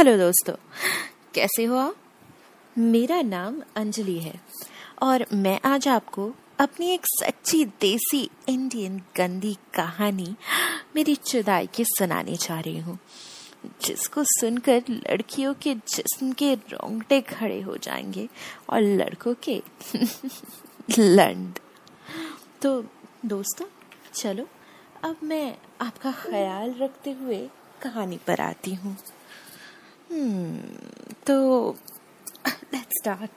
Hello दोस्तों। कैसे हो आप? मेरा नाम अंजलि है और मैं आज आपको अपनी एक सच्ची देसी इंडियन गंदी कहानी मेरी चुदाई की सुनाने जा रही हूँ, जिसको सुनकर लड़कियों के जिस्म के रोंगटे खड़े हो जाएँगे और लड़कों के लंड। तो दोस्तों, चलो, अब मैं आपका ख्याल रखते हुए कहानी पर आती हूँ। तो लेट्स स्टार्ट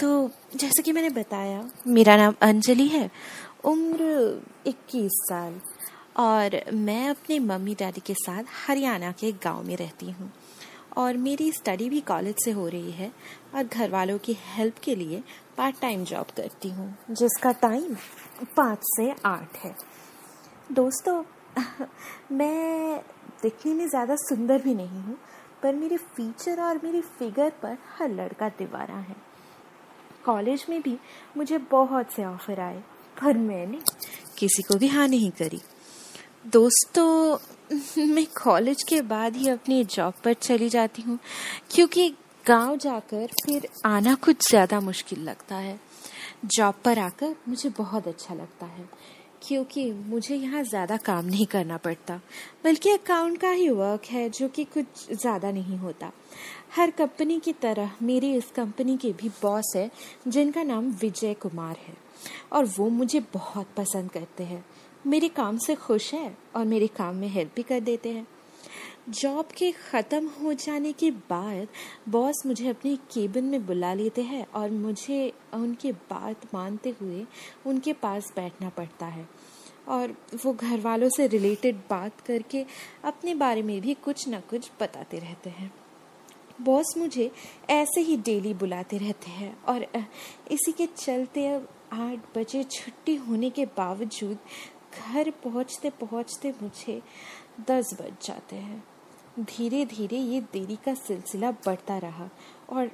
तो जैसे कि मैंने बताया, मेरा नाम अंजलि है, उम्र 21 साल, और मैं अपने मम्मी डैडी के साथ हरियाणा के गाँव में रहती हूँ, और मेरी स्टडी भी कॉलेज से हो रही है, और घर वालों की हेल्प के लिए पार्ट टाइम जॉब करती हूँ, जिसका टाइम पाँच से आठ है। दोस्तों, मैं दिखने में ज़्यादा सुंदर भी नहीं हूँ पर मेरे फीचर और मेरी फिगर पर हर लड़का दीवारा है। कॉलेज में भी मुझे बहुत से ऑफ़र आए, पर मैंने किसी को भी हाँ नहीं करी। दोस्तों, मैं कॉलेज के बाद ही अपनी जॉब पर चली जाती हूँ, क्योंकि गाँव जाकर फिर आना कुछ ज़्यादा मुश्किल लगता है। जॉब पर आकर मुझे बहुत अच्छा लगता है। क्योंकि मुझे यहाँ ज़्यादा काम नहीं करना पड़ता, बल्कि अकाउंट का ही वर्क है जो कि कुछ ज़्यादा नहीं होता। हर कंपनी की तरह मेरी इस कंपनी के भी बॉस है, जिनका नाम विजय कुमार है, और वो मुझे बहुत पसंद करते हैं। मेरे काम से खुश है और मेरे काम में हेल्प भी कर देते हैं। जॉब के ख़त्म हो जाने के बाद बॉस मुझे अपने केबिन में बुला लेते हैं और मुझे उनके बात मानते हुए उनके पास बैठना पड़ता है। और वो घर वालों से रिलेटेड बात करके अपने बारे में भी कुछ ना कुछ बताते रहते हैं। बॉस मुझे ऐसे ही डेली बुलाते रहते हैं और इसी के चलते अब आठ बजे छुट्टी होने के बावजूद घर पहुँचते पहुँचते मुझे दस बज जाते हैं। धीरे धीरे ये देरी का सिलसिला बढ़ता रहा और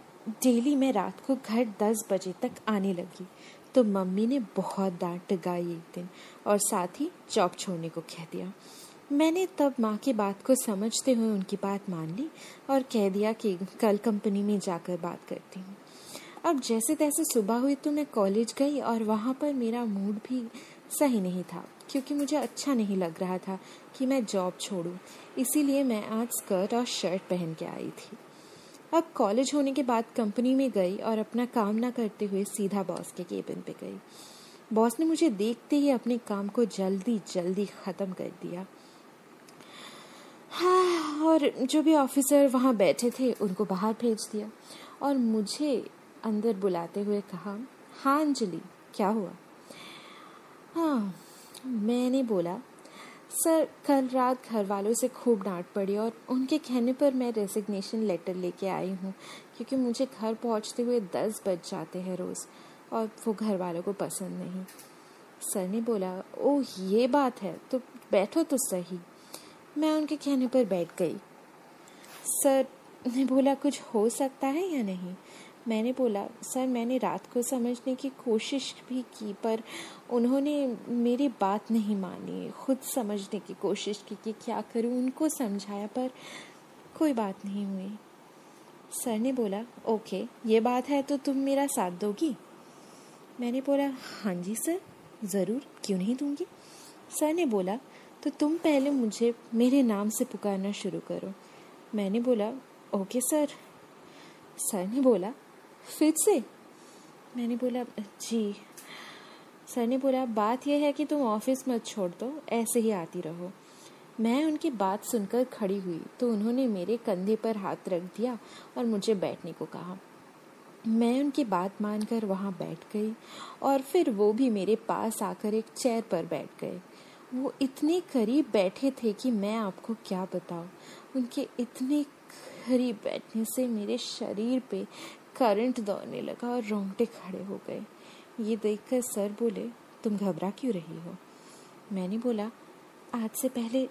डेली मैं रात को घर दस बजे तक आने लगी। तो मम्मी ने बहुत डांट गाई एक दिन और साथ ही जॉब छोड़ने को कह दिया। मैंने तब माँ की बात को समझते हुए उनकी बात मान ली और कह दिया कि कल कंपनी में जाकर बात करती हूँ। अब जैसे तैसे सुबह हुई तो मैं कॉलेज गई और वहाँ पर मेरा मूड भी सही नहीं था। क्योंकि मुझे अच्छा नहीं लग रहा था कि मैं जॉब छोड़ूं। इसीलिए मैं आज स्कर्ट और शर्ट पहन के आई थी। अब कॉलेज होने के बाद कंपनी में गई और अपना काम ना करते हुए सीधा बॉस के केबिन पे गई। बॉस ने मुझे देखते ही अपने काम को जल्दी जल्दी ख़त्म कर दिया। हाँ और जो भी ऑफिसर वहाँ बैठे थे, उनको बाहर भेज दिया और मुझे अंदर बुलाते हुए कहा हाँ अंजलि, क्या हुआ? हाँ मैंने बोला, सर, कल रात घर वालों से खूब डांट पड़ी और उनके कहने पर मैं रेजिग्नेशन लेटर लेके आई हूँ, क्योंकि मुझे घर पहुँचते हुए दस बज जाते हैं रोज़ और वो घर वालों को पसंद नहीं। सर ने बोला, ओह, ये बात है तो बैठो तो सही। मैं उनके कहने पर बैठ गई। सर ने बोला, कुछ हो सकता है या नहीं? मैंने बोला, सर, मैंने रात को समझने की कोशिश भी की, पर उन्होंने मेरी बात नहीं मानी। खुद समझने की कोशिश की कि क्या करूँ, उनको समझाया, पर कोई बात नहीं हुई। सर ने बोला, ओके, ये बात है तो तुम मेरा साथ दोगी? मैंने बोला हाँ जी, सर, ज़रूर, क्यों नहीं दूँगी? सर ने बोला तो तुम पहले मुझे, मेरे नाम से पुकारना शुरू करो। मैंने बोला, ओके, सर। सर ने बोला फिर से? मैंने बोला, जी। सर ने बोला, बात यह है कि तुम ऑफ़िस मत छोड़ दो, ऐसे ही आती रहो। मैं उनकी बात सुनकर खड़ी हुई तो उन्होंने मेरे कंधे पर हाथ रख दिया और मुझे बैठने को कहा। मैं उनकी बात मानकर वहाँ बैठ गई और फिर वो भी मेरे पास आकर एक चेयर पर बैठ गए। वो इतने करीब बैठे थे कि मैं आपको क्या बताऊँ? उनके इतने करीब बैठने से मेरे शरीर पे करंट दौड़ने लगा और रोंगटे खड़े हो गए। ये देखकर सर बोले, तुम घबरा क्यों रही हो? मैंने बोला, आज से पहले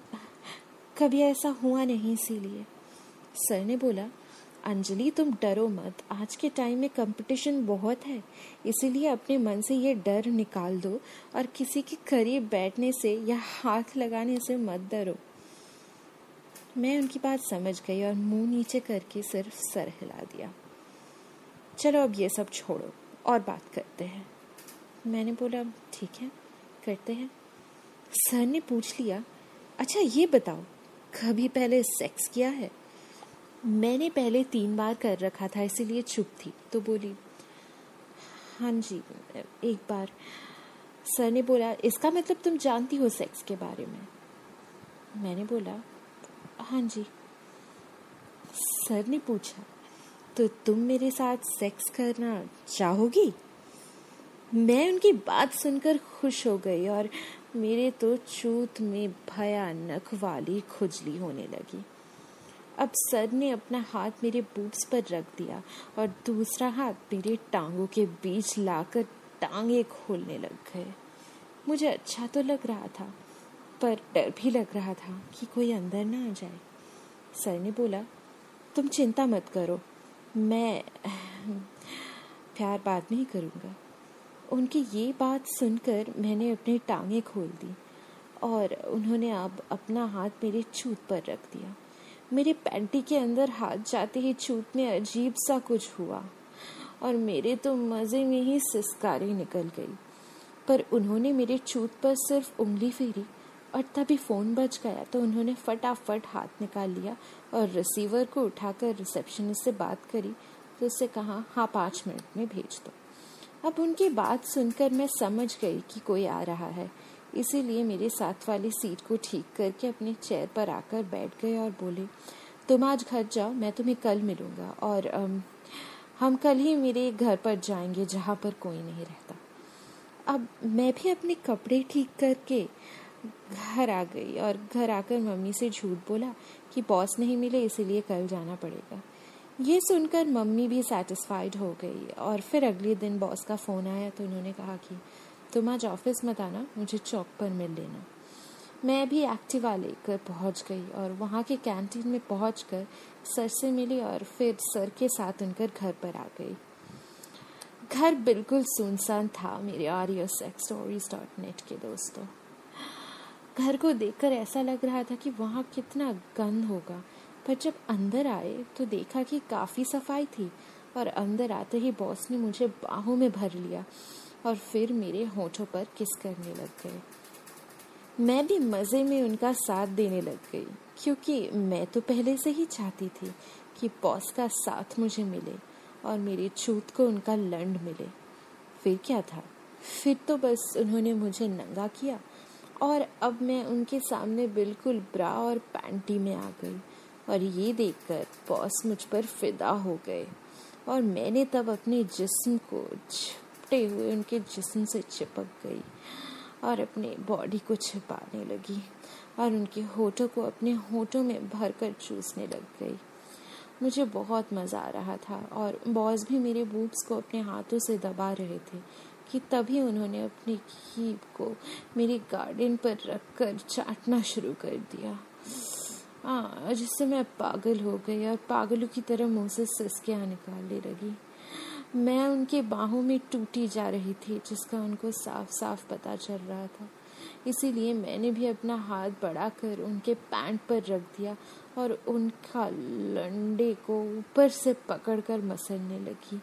कभी ऐसा हुआ नहीं इसीलिए। सर ने बोला, अंजलि, तुम डरो मत। आज के टाइम में कंपटीशन बहुत है, इसीलिए अपने मन से ये डर निकाल दो और किसी के करीब बैठने से या हाथ लगाने से मत डरो। मैं उनकी बात समझ गई और मुँह नीचे करके सिर्फ़ सर हिला दिया। चलो अब ये सब छोड़ो और बात करते हैं। मैंने बोला, ठीक है, करते हैं। सर ने पूछ लिया अच्छा ये बताओ, कभी पहले सेक्स किया है? मैंने पहले तीन बार कर रखा था, इसीलिए चुप थी तो बोली हाँ जी, एक बार। सर ने बोला, इसका मतलब तुम जानती हो सेक्स के बारे में? मैंने बोला हाँ जी। सर ने पूछा तो तुम मेरे साथ सेक्स करना चाहोगी? मैं उनकी बात सुनकर खुश हो गई और मेरे तो चूत में भयानक वाली खुजली होने लगी। अब सर ने अपना हाथ मेरे बूब्स पर रख दिया और दूसरा हाथ मेरे टांगों के बीच लाकर टांगे खोलने लग गए। मुझे अच्छा तो लग रहा था, पर डर भी लग रहा था कि कोई अंदर ना आ जाए। सर ने बोला, तुम चिंता मत करो मैं प्यार बाद में ही करूँगा। उनकी ये बात सुनकर मैंने अपनी टांगे खोल दी और उन्होंने अब अपना हाथ मेरे छूत पर रख दिया। मेरे पैंटी के अंदर हाथ जाते ही छूत में अजीब सा कुछ हुआ और मेरे तो मज़े में ही सिस्कारी निकल गई। पर उन्होंने मेरे छूत पर सिर्फ़ उंगली फेरी और तभी फ़ोन बज गया तो उन्होंने फटाफट हाथ निकाल लिया और रिसीवर को उठाकर रिसेप्शनिस्ट से बात करी तो उससे कहा हाँ पाँच मिनट में भेज दो। अब उनकी बात सुनकर मैं समझ गई कि कोई आ रहा है। इसीलिए मेरे साथ वाली सीट को ठीक करके अपने चेयर पर आकर बैठ गए और बोले तुम आज घर जाओ मैं तुम्हें कल मिलूँगा और अम, हम कल ही मेरे घर पर जाएँगे जहाँ पर कोई नहीं रहता। अब मैं भी अपने कपड़े ठीक करके घर आ गई और घर आकर मम्मी से झूठ बोला कि बॉस नहीं मिले, इसीलिए कल जाना पड़ेगा। ये सुनकर मम्मी भी सेटिस्फाइड हो गई और फिर अगले दिन बॉस का फ़ोन आया तो उन्होंने कहा कि, तुम आज ऑफ़िस मत आना, मुझे चौक पर मिल लेना। मैं भी एक्टिवा लेकर पहुँच गई और वहाँ के कैंटीन में पहुंचकर सर से मिली और फिर सर के साथ उनकर घर पर आ गई। घर बिल्कुल सुनसान था मेरे आर्य सेक्स स्टोरीज डॉट नेट के दोस्तों। घर को देखकर ऐसा लग रहा था कि वहाँ कितना गंद होगा। पर जब अंदर आए तो देखा कि काफ़ी सफ़ाई थी और अंदर आते ही बॉस ने मुझे बाहों में भर लिया और फिर मेरे होठों पर किस करने लग गए। मैं भी मज़े में उनका साथ देने लग गई, क्योंकि मैं तो पहले से ही चाहती थी कि बॉस का साथ मुझे मिले और मेरी छूत को उनका लंड मिले। फिर क्या था? फिर तो बस उन्होंने मुझे नंगा किया और अब मैं उनके सामने बिल्कुल ब्रा और पैंटी में आ गई और ये देखकर बॉस मुझ पर फिदा हो गए और मैंने तब अपने जिस्म को छिपटे हुए उनके जिस्म से चिपक गई और अपने बॉडी को छिपाने लगी और उनके होठों को अपने होठों में भर कर चूसने लग गई। मुझे बहुत मज़ा आ रहा था और बॉस भी मेरे बूब्स को अपने हाथों से दबा रहे थे। कि तभी उन्होंने अपनी कीप को मेरी गार्डन पर रखकर चाटना शुरू कर दिया। हाँ जिससे मैं पागल हो गई और पागलों की तरह मुँह से सिसकियाँ निकालने लगी। मैं उनके बाहों में टूटी जा रही थी, जिसका उनको साफ़ साफ़ पता चल रहा था। इसीलिए मैंने भी अपना हाथ बढ़ाकर उनके पैंट पर रख दिया और उनका लंडे को ऊपर से पकड़कर मसलने लगी।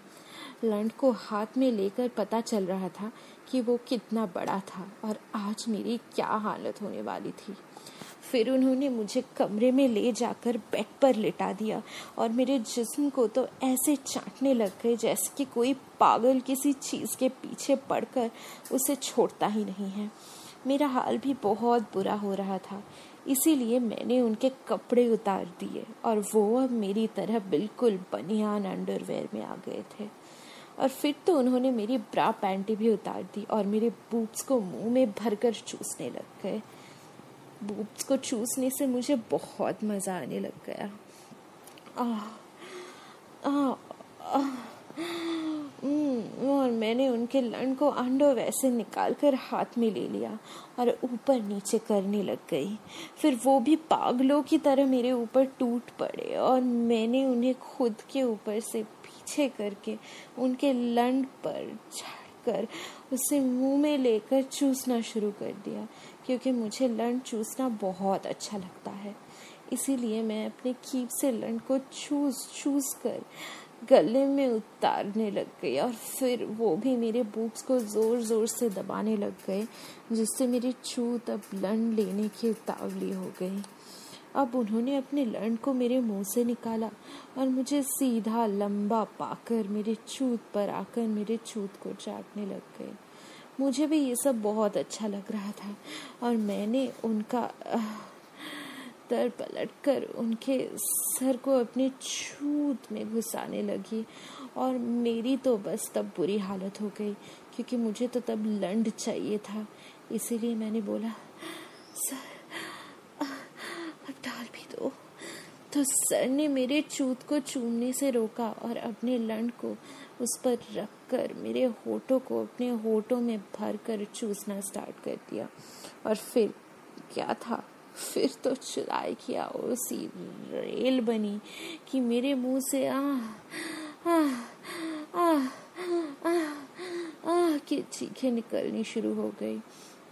लंड को हाथ में लेकर पता चल रहा था कि वो कितना बड़ा था और आज मेरी क्या हालत होने वाली थी। फिर उन्होंने मुझे कमरे में ले जाकर बेड पर लिटा दिया और मेरे जिस्म को तो ऐसे चाटने लग गए जैसे कि कोई पागल किसी चीज़ के पीछे पड़कर उसे छोड़ता ही नहीं है। मेरा हाल भी बहुत बुरा हो रहा था, इसीलिए मैंने उनके कपड़े उतार दिए और वो अब मेरी तरह बिल्कुल बनियान अंडरवेयर में आ गए थे। और फिर तो उन्होंने मेरी ब्रा पैंटी भी उतार दी और मेरे बूट्स को मुँह में भरकर चूसने लग गए। बूट्स को चूसने से मुझे बहुत मज़ा आने लग गया। आ, आ, आ, हम्म, और मैंने उनके लंड को अंडो वैसे निकाल कर हाथ में ले लिया और ऊपर नीचे करने लग गई। फिर वो भी पागलों की तरह मेरे ऊपर टूट पड़े और मैंने उन्हें खुद के ऊपर से पीछे करके उनके लंड पर कर उसे मुँह में लेकर चूसना शुरू कर दिया, क्योंकि मुझे लंड चूसना बहुत अच्छा लगता है। इसीलिए मैं अपने खीप से लंड को चूस चूस कर गले में उतारने लग गई और फिर वो भी मेरे बूब्स को ज़ोर ज़ोर से दबाने लग गए, जिससे मेरी छूत अब लंड लेने की उतावली हो गई। अब उन्होंने अपने लंड को मेरे मुँह से निकाला और मुझे सीधा लंबा पाकर मेरे छूत पर आकर मेरे छूत को चाटने लग गए। मुझे भी ये सब बहुत अच्छा लग रहा था और मैंने उनका तर पलट कर उनके सर को अपने छूत में घुसाने लगी और मेरी तो बस तब बुरी हालत हो गई, क्योंकि मुझे तो तब लंड चाहिए था। इसीलिए मैंने बोला, सर, अब डाल भी दो। तो सर ने मेरे चूत को चूमने से रोका और अपने लंड को उस पर रख कर मेरे होठों को अपने होठों में भर कर चूसना स्टार्ट कर दिया। और फिर क्या था? फिर तो चुराई की सी रेल बनी कि मेरे मुँह से आ आ आ आ आ की चीखें निकलनी शुरू हो गई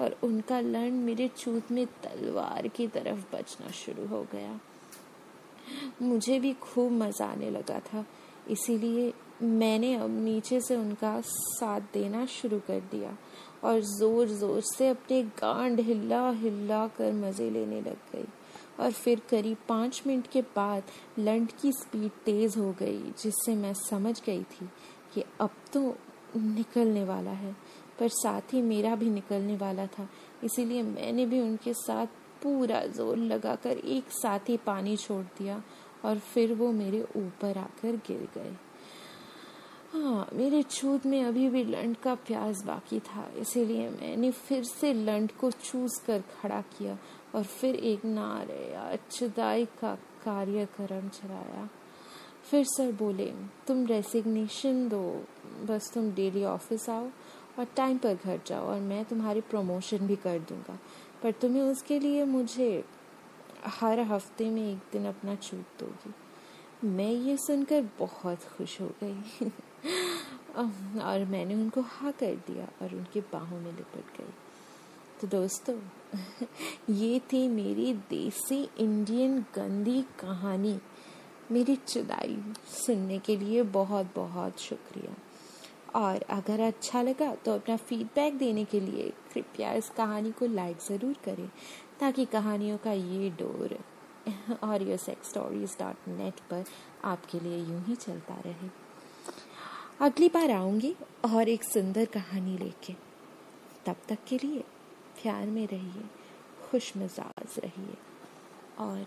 और उनका लंड मेरे चूत में तलवार की तरफ़ बचना शुरू हो गया। मुझे भी खूब मज़ा आने लगा था, इसीलिए मैंने अब नीचे से उनका साथ देना शुरू कर दिया और ज़ोर ज़ोर से अपने गांड हिला हिला कर मज़े लेने लग गई। और फिर करीब पाँच मिनट के बाद लंड की स्पीड तेज़ हो गई, जिससे मैं समझ गई थी कि अब तो निकलने वाला है। पर साथ ही मेरा भी निकलने वाला था, इसीलिए मैंने भी उनके साथ पूरा ज़ोर लगाकर एक साथ ही पानी छोड़ दिया और फिर वो मेरे ऊपर आकर गिर गए। हाँ मेरे छूत में अभी भी लंड का प्याज बाकी था, इसीलिए मैंने फिर से लंड को चूस कर खड़ा किया और फिर एक नारे या चुदाई का कार्यक्रम चलाया। फिर सर बोले, तुम रेसिग्नेशन दो, बस तुम डेली ऑफ़िस आओ और टाइम पर घर जाओ और मैं तुम्हारी प्रमोशन भी कर दूँगा। पर तुम्हें उसके लिए मुझे हर हफ़्ते में एक दिन अपना छूट दोगी। मैं ये सुनकर बहुत खुश हो गई। और मैंने उनको हाँ कर दिया और उनके बाहों में लिपट गई। तो दोस्तों, ये थी मेरी देसी इंडियन गंदी कहानी। मेरी चुदाई सुनने के लिए बहुत बहुत शुक्रिया। और अगर अच्छा लगा तो अपना फीडबैक देने के लिए कृपया इस कहानी को लाइक ज़रूर करें, ताकि कहानियों का ये door audio sex stories dot net पर आपके लिए यूँ ही चलता रहे। अगली बार आऊँगी और एक सुंदर कहानी लेके। तब तक के लिए प्यार में रहिए, खुश मिजाज रहिए और